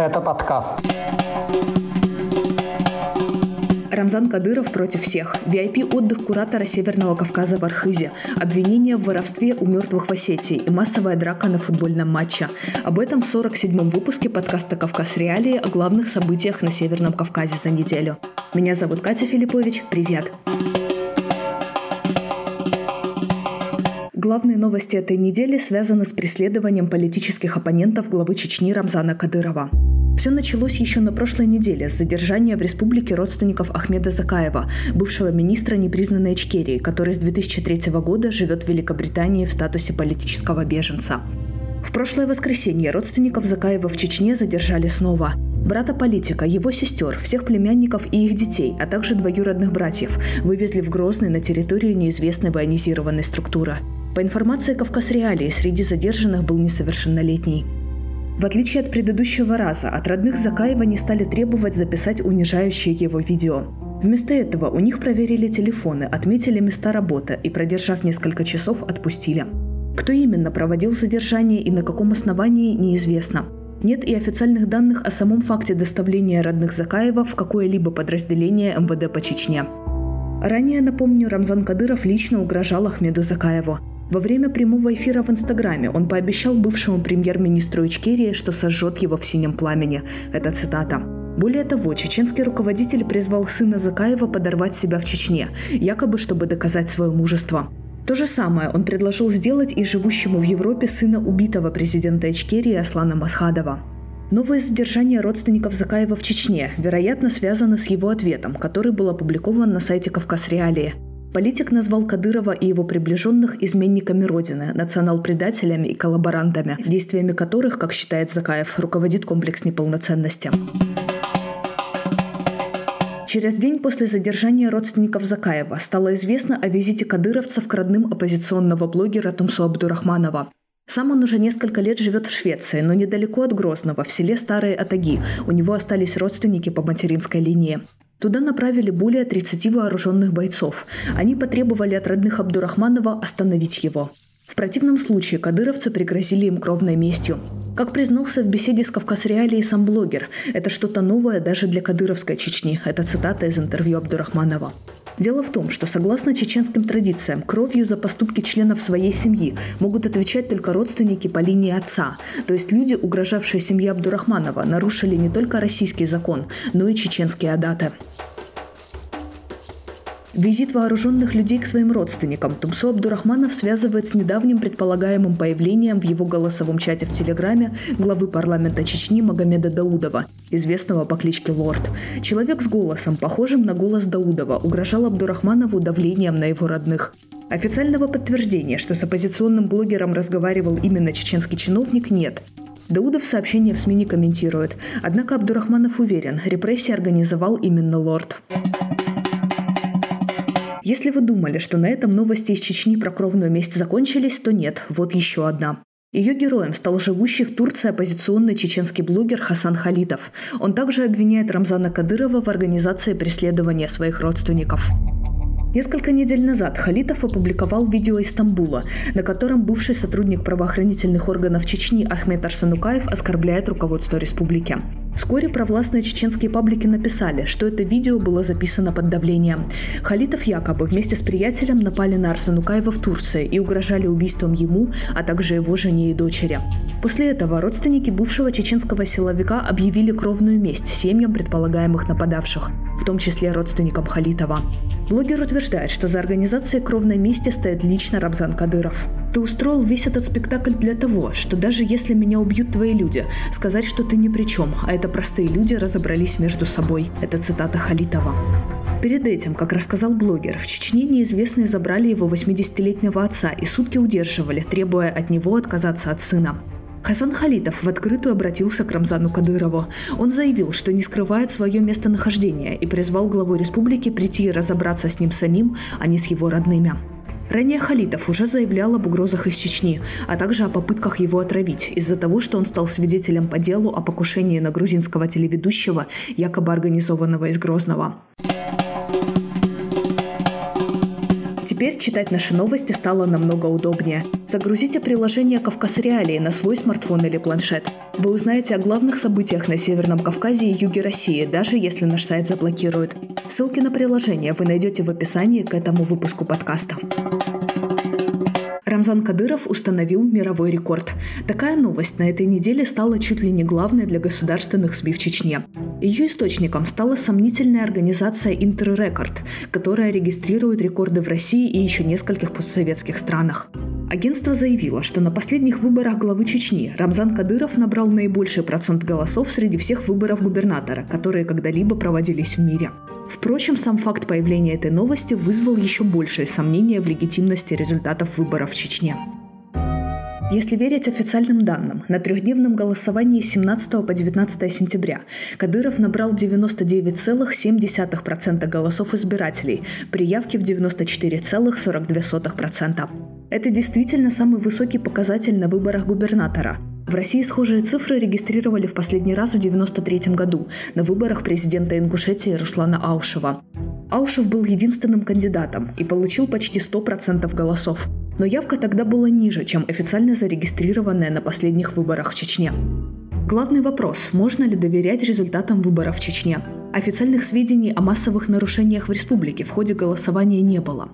Это подкаст. Рамзан Кадыров против всех. VIP-отдых куратора Северного Кавказа в Архизе. Обвинение в воровстве у мертвых в Осетии и массовая драка на футбольном матче. Об этом в 47-м выпуске подкаста «Кавказ Реалии» о главных событиях на Северном Кавказе за неделю. Меня зовут Катя Филиппович. Привет! Главные новости этой недели связаны с преследованием политических оппонентов главы Чечни Рамзана Кадырова. Все началось еще на прошлой неделе с задержания в республике родственников Ахмеда Закаева, бывшего министра непризнанной Ичкерии, который с 2003 года живет в Великобритании в статусе политического беженца. В прошлое воскресенье родственников Закаева в Чечне задержали снова. Брата политика, его сестер, всех племянников и их детей, а также двоюродных братьев вывезли в Грозный на территорию неизвестной военизированной структуры. По информации Кавказ Реалии, среди задержанных был несовершеннолетний. В отличие от предыдущего раза, от родных Закаева не стали требовать записать унижающее его видео. Вместо этого у них проверили телефоны, отметили места работы и, продержав несколько часов, отпустили. Кто именно проводил задержание и на каком основании, неизвестно. Нет и официальных данных о самом факте доставления родных Закаева в какое-либо подразделение МВД по Чечне. Ранее, напомню, Рамзан Кадыров лично угрожал Ахмеду Закаеву. Во время прямого эфира в Инстаграме он пообещал бывшему премьер-министру Ичкерии, что сожжет его в синем пламени. Это цитата. Более того, чеченский руководитель призвал сына Закаева подорвать себя в Чечне, якобы чтобы доказать свое мужество. То же самое он предложил сделать и живущему в Европе сына убитого президента Ичкерии Аслана Масхадова. Новое задержание родственников Закаева в Чечне, вероятно, связано с его ответом, который был опубликован на сайте «Кавказ Реалии». Политик назвал Кадырова и его приближенных изменниками Родины, национал-предателями и коллаборантами, действиями которых, как считает Закаев, руководит комплекс неполноценности. Через день после задержания родственников Закаева стало известно о визите кадыровцев к родным оппозиционного блогера Тумсу Абдурахманова. Сам он уже несколько лет живет в Швеции, но недалеко от Грозного, в селе Старые Атаги. У него остались родственники по материнской линии. Туда направили более 30 вооруженных бойцов. Они потребовали от родных Абдурахманова остановить его. В противном случае кадыровцы пригрозили им кровной местью. Как признался в беседе с Кавказ Реалией сам блогер, это что-то новое даже для кадыровской Чечни. Это цитата из интервью Абдурахманова. Дело в том, что согласно чеченским традициям, кровью за поступки членов своей семьи могут отвечать только родственники по линии отца. То есть люди, угрожавшие семье Абдурахманова, нарушили не только российский закон, но и чеченские адаты. Визит вооруженных людей к своим родственникам Тумсо Абдурахманов связывает с недавним предполагаемым появлением в его голосовом чате в Телеграме главы парламента Чечни Магомеда Даудова, известного по кличке Лорд. Человек с голосом, похожим на голос Даудова, угрожал Абдурахманову давлением на его родных. Официального подтверждения, что с оппозиционным блогером разговаривал именно чеченский чиновник, нет. Даудов сообщение в СМИ не комментирует. Однако Абдурахманов уверен, репрессии организовал именно Лорд. Если вы думали, что на этом новости из Чечни про кровную месть закончились, то нет, вот еще одна. Ее героем стал живущий в Турции оппозиционный чеченский блогер Хасан Халитов. Он также обвиняет Рамзана Кадырова в организации преследования своих родственников. Несколько недель назад Халитов опубликовал видео из Стамбула, на котором бывший сотрудник правоохранительных органов Чечни Ахмед Арсанукаев оскорбляет руководство республики. Вскоре провластные чеченские паблики написали, что это видео было записано под давлением. Халитов якобы вместе с приятелем напали на Арсанукаева в Турции и угрожали убийством ему, а также его жене и дочери. После этого родственники бывшего чеченского силовика объявили кровную месть семьям предполагаемых нападавших, в том числе родственникам Халитова. Блогер утверждает, что за организацией кровной мести стоит лично Рамзан Кадыров. Ты устроил весь этот спектакль для того, что даже если меня убьют твои люди, сказать, что ты ни при чем, а это простые люди разобрались между собой. Это цитата Халитова. Перед этим, как рассказал блогер, в Чечне неизвестные забрали его 80-летнего отца и сутки удерживали, требуя от него отказаться от сына. Хасан Халитов в открытую обратился к Рамзану Кадырову. Он заявил, что не скрывает свое местонахождение и призвал главу республики прийти и разобраться с ним самим, а не с его родными. Ранее Халитов уже заявлял об угрозах из Чечни, а также о попытках его отравить из-за того, что он стал свидетелем по делу о покушении на грузинского телеведущего, якобы организованного из Грозного. Теперь читать наши новости стало намного удобнее. Загрузите приложение «Кавказ Реалии» на свой смартфон или планшет. Вы узнаете о главных событиях на Северном Кавказе и юге России, даже если наш сайт заблокируют. Ссылки на приложение вы найдете в описании к этому выпуску подкаста. Рамзан Кадыров установил мировой рекорд. Такая новость на этой неделе стала чуть ли не главной для государственных СМИ в Чечне. Ее источником стала сомнительная организация Интеррекорд, которая регистрирует рекорды в России и еще нескольких постсоветских странах. Агентство заявило, что на последних выборах главы Чечни Рамзан Кадыров набрал наибольший процент голосов среди всех выборов губернатора, которые когда-либо проводились в мире. Впрочем, сам факт появления этой новости вызвал еще большее сомнение в легитимности результатов выборов в Чечне. Если верить официальным данным, на трехдневном голосовании с 17 по 19 сентября Кадыров набрал 99,7% голосов избирателей при явке в 94,42%. Это действительно самый высокий показатель на выборах губернатора. В России схожие цифры регистрировали в последний раз в 1993 году на выборах президента Ингушетии Руслана Аушева. Аушев был единственным кандидатом и получил почти 100% голосов но явка тогда была ниже, чем официально зарегистрированная на последних выборах в Чечне. Главный вопрос – можно ли доверять результатам выборов в Чечне? Официальных сведений о массовых нарушениях в республике в ходе голосования не было.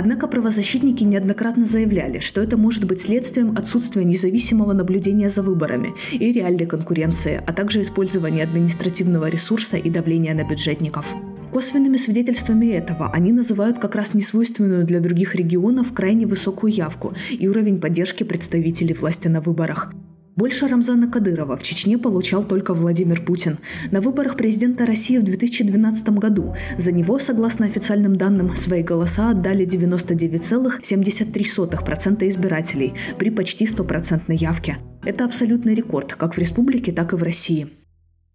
Однако правозащитники неоднократно заявляли, что это может быть следствием отсутствия независимого наблюдения за выборами и реальной конкуренции, а также использования административного ресурса и давления на бюджетников. Косвенными свидетельствами этого они называют как раз несвойственную для других регионов крайне высокую явку и уровень поддержки представителей власти на выборах. Больше Рамзана Кадырова в Чечне получал только Владимир Путин. На выборах президента России в 2012 году за него, согласно официальным данным, свои голоса отдали 99,73% избирателей при почти стопроцентной явке. Это абсолютный рекорд как в республике, так и в России.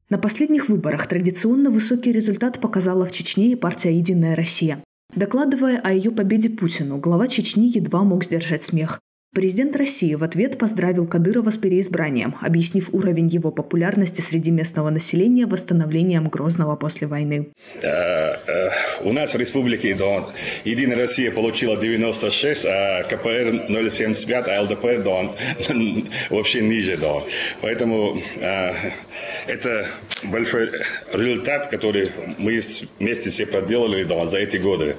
На последних выборах традиционно высокий результат показала в Чечне и партия «Единая Россия». Докладывая о ее победе Путину, глава Чечни едва мог сдержать смех. Президент России в ответ поздравил Кадырова с переизбранием, объяснив уровень его популярности среди местного населения восстановлением Грозного после войны. Э, э, у нас в республике да, Единая Россия получила 96, а КПР 0,75, а ЛДПР да, вообще ниже. Да. Поэтому э, это большой результат, который мы вместе все проделали да, за эти годы.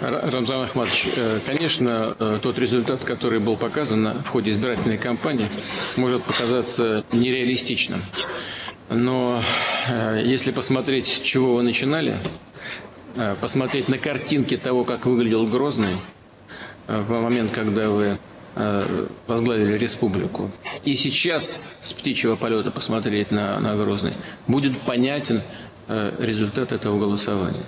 Рамзан Ахматович, конечно, тот результат, который был показано в ходе избирательной кампании, может показаться нереалистичным. Но э, если посмотреть, чего вы начинали, э, посмотреть на картинки того, как выглядел Грозный э, в момент, когда вы возглавили республику, и сейчас с птичьего полета посмотреть на, на Грозный, будет понятен результат этого голосования.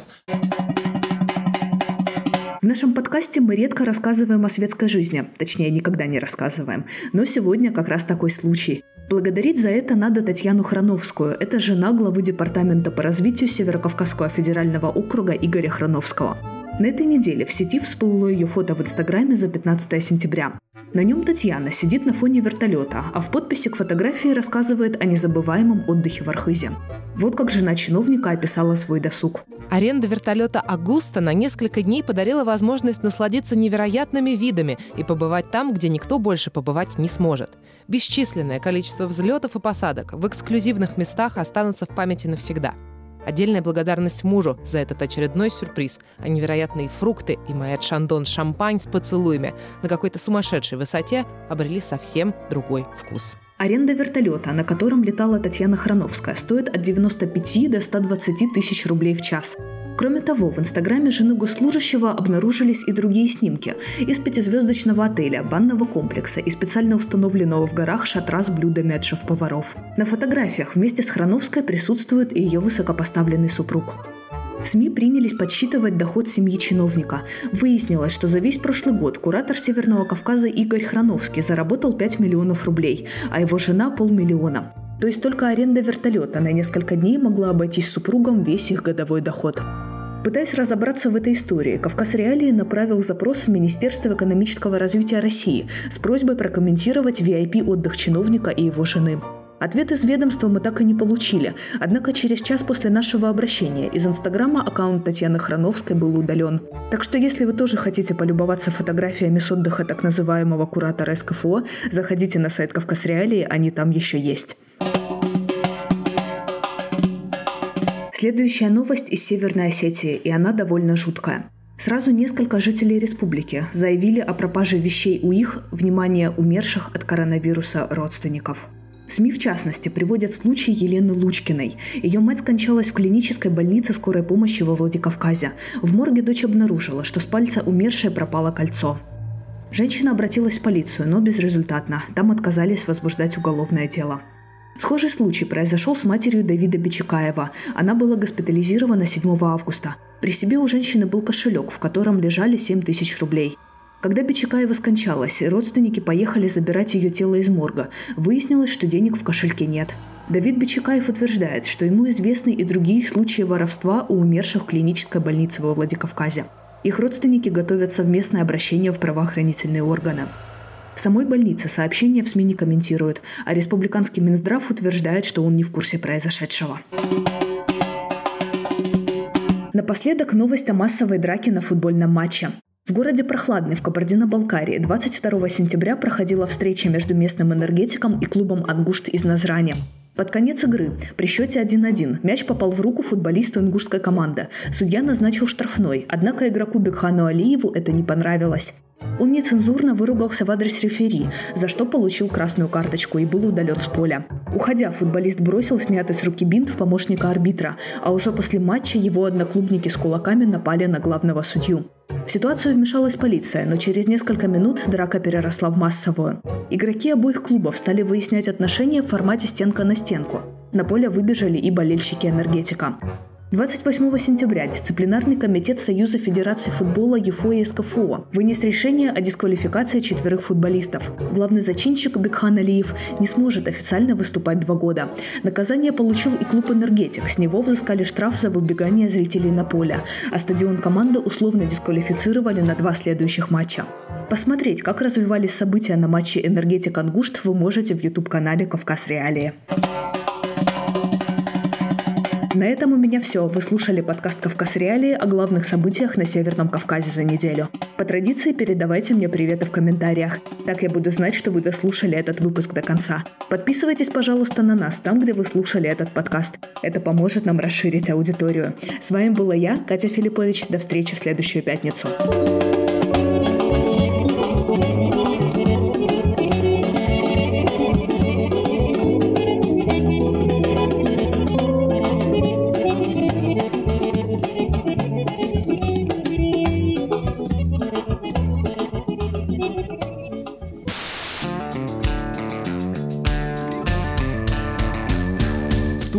Нашем подкасте мы редко рассказываем о светской жизни, точнее, никогда не рассказываем. Но сегодня как раз такой случай. Благодарить за это надо Татьяну Храновскую. Это жена главы Департамента по развитию Северокавказского федерального округа Игоря Храновского. На этой неделе в сети всплыло ее фото в Инстаграме за 15 сентября. На нем Татьяна сидит на фоне вертолета, а в подписи к фотографии рассказывает о незабываемом отдыхе в Архизе. Вот как жена чиновника описала свой досуг. Аренда вертолета «Агуста» на несколько дней подарила возможность насладиться невероятными видами и побывать там, где никто больше побывать не сможет. Бесчисленное количество взлетов и посадок в эксклюзивных местах останутся в памяти навсегда. Отдельная благодарность мужу за этот очередной сюрприз, а невероятные фрукты и моя шандон шампань с поцелуями на какой-то сумасшедшей высоте обрели совсем другой вкус. Аренда вертолета, на котором летала Татьяна Храновская, стоит от 95 до 120 тысяч рублей в час. Кроме того, в инстаграме жены госслужащего обнаружились и другие снимки из пятизвездочного отеля, банного комплекса и специально установленного в горах шатра с блюдами от шеф-поваров. На фотографиях вместе с Храновской присутствует и ее высокопоставленный супруг. СМИ принялись подсчитывать доход семьи чиновника. Выяснилось, что за весь прошлый год куратор Северного Кавказа Игорь Храновский заработал 5 миллионов рублей, а его жена – полмиллиона. То есть только аренда вертолета на несколько дней могла обойтись супругам весь их годовой доход. Пытаясь разобраться в этой истории, Кавказ Реалии направил запрос в Министерство экономического развития России с просьбой прокомментировать VIP-отдых чиновника и его жены. Ответ из ведомства мы так и не получили, однако через час после нашего обращения из Инстаграма аккаунт Татьяны Храновской был удален. Так что если вы тоже хотите полюбоваться фотографиями с отдыха так называемого куратора СКФО, заходите на сайт Кавказ Реалии, они там еще есть. Следующая новость из Северной Осетии, и она довольно жуткая. Сразу несколько жителей республики заявили о пропаже вещей у их, внимание, умерших от коронавируса родственников. СМИ, в частности, приводят случай Елены Лучкиной. Ее мать скончалась в клинической больнице скорой помощи во Владикавказе. В морге дочь обнаружила, что с пальца умершей пропало кольцо. Женщина обратилась в полицию, но безрезультатно. Там отказались возбуждать уголовное дело. Схожий случай произошел с матерью Давида Бичекаева. Она была госпитализирована 7 августа. При себе у женщины был кошелек, в котором лежали 7 тысяч рублей – когда Бичекаева скончалась, родственники поехали забирать ее тело из морга. Выяснилось, что денег в кошельке нет. Давид Бичекаев утверждает, что ему известны и другие случаи воровства у умерших в клинической больнице во Владикавказе. Их родственники готовят совместное обращение в правоохранительные органы. В самой больнице сообщения в СМИ не комментируют, а республиканский Минздрав утверждает, что он не в курсе произошедшего. Напоследок новость о массовой драке на футбольном матче. В городе Прохладный в Кабардино-Балкарии 22 сентября проходила встреча между местным энергетиком и клубом «Ангушт» из Назрани. Под конец игры, при счете 1-1, мяч попал в руку футболисту ингушской команды. Судья назначил штрафной, однако игроку Бекхану Алиеву это не понравилось. Он нецензурно выругался в адрес рефери, за что получил красную карточку и был удален с поля. Уходя, футболист бросил снятый с руки бинт в помощника арбитра, а уже после матча его одноклубники с кулаками напали на главного судью. В ситуацию вмешалась полиция, но через несколько минут драка переросла в массовую. Игроки обоих клубов стали выяснять отношения в формате стенка на стенку. На поле выбежали и болельщики энергетика. 28 сентября дисциплинарный комитет Союза Федерации футбола ЮФО и СКФО вынес решение о дисквалификации четверых футболистов. Главный зачинщик Бекхан Алиев не сможет официально выступать два года. Наказание получил и клуб «Энергетик». С него взыскали штраф за выбегание зрителей на поле, а стадион команды условно дисквалифицировали на два следующих матча. Посмотреть, как развивались события на матче «Энергетик Ангушт» вы можете в YouTube-канале «Кавказ Реалии». На этом у меня все. Вы слушали подкаст «Кавказ Реалии» о главных событиях на Северном Кавказе за неделю. По традиции передавайте мне приветы в комментариях. Так я буду знать, что вы дослушали этот выпуск до конца. Подписывайтесь, пожалуйста, на нас там, где вы слушали этот подкаст. Это поможет нам расширить аудиторию. С вами была я, Катя Филиппович. До встречи в следующую пятницу.